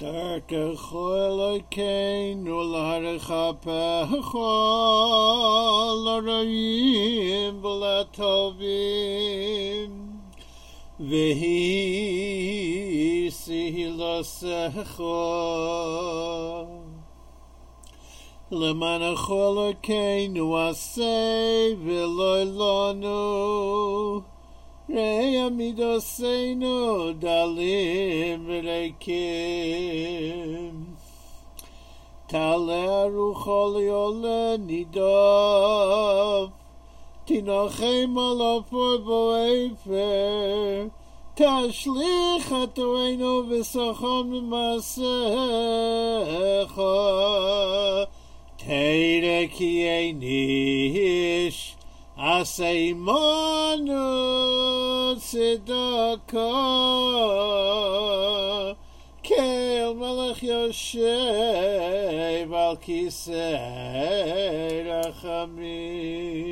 דרכך אלוקינו להרחפך לרעים ולטובים והיא סהילסך למענך אלוקינו עשה ולא לנו Rei seino dalim reikim. Tale aruchol yole nidov. Tinochem alafo boefer. תשליך עטרנו וסחון ממעשיך. תראה כי אין איש Aseimanu tzedakah Kel melech Yoshev al kisei rachamim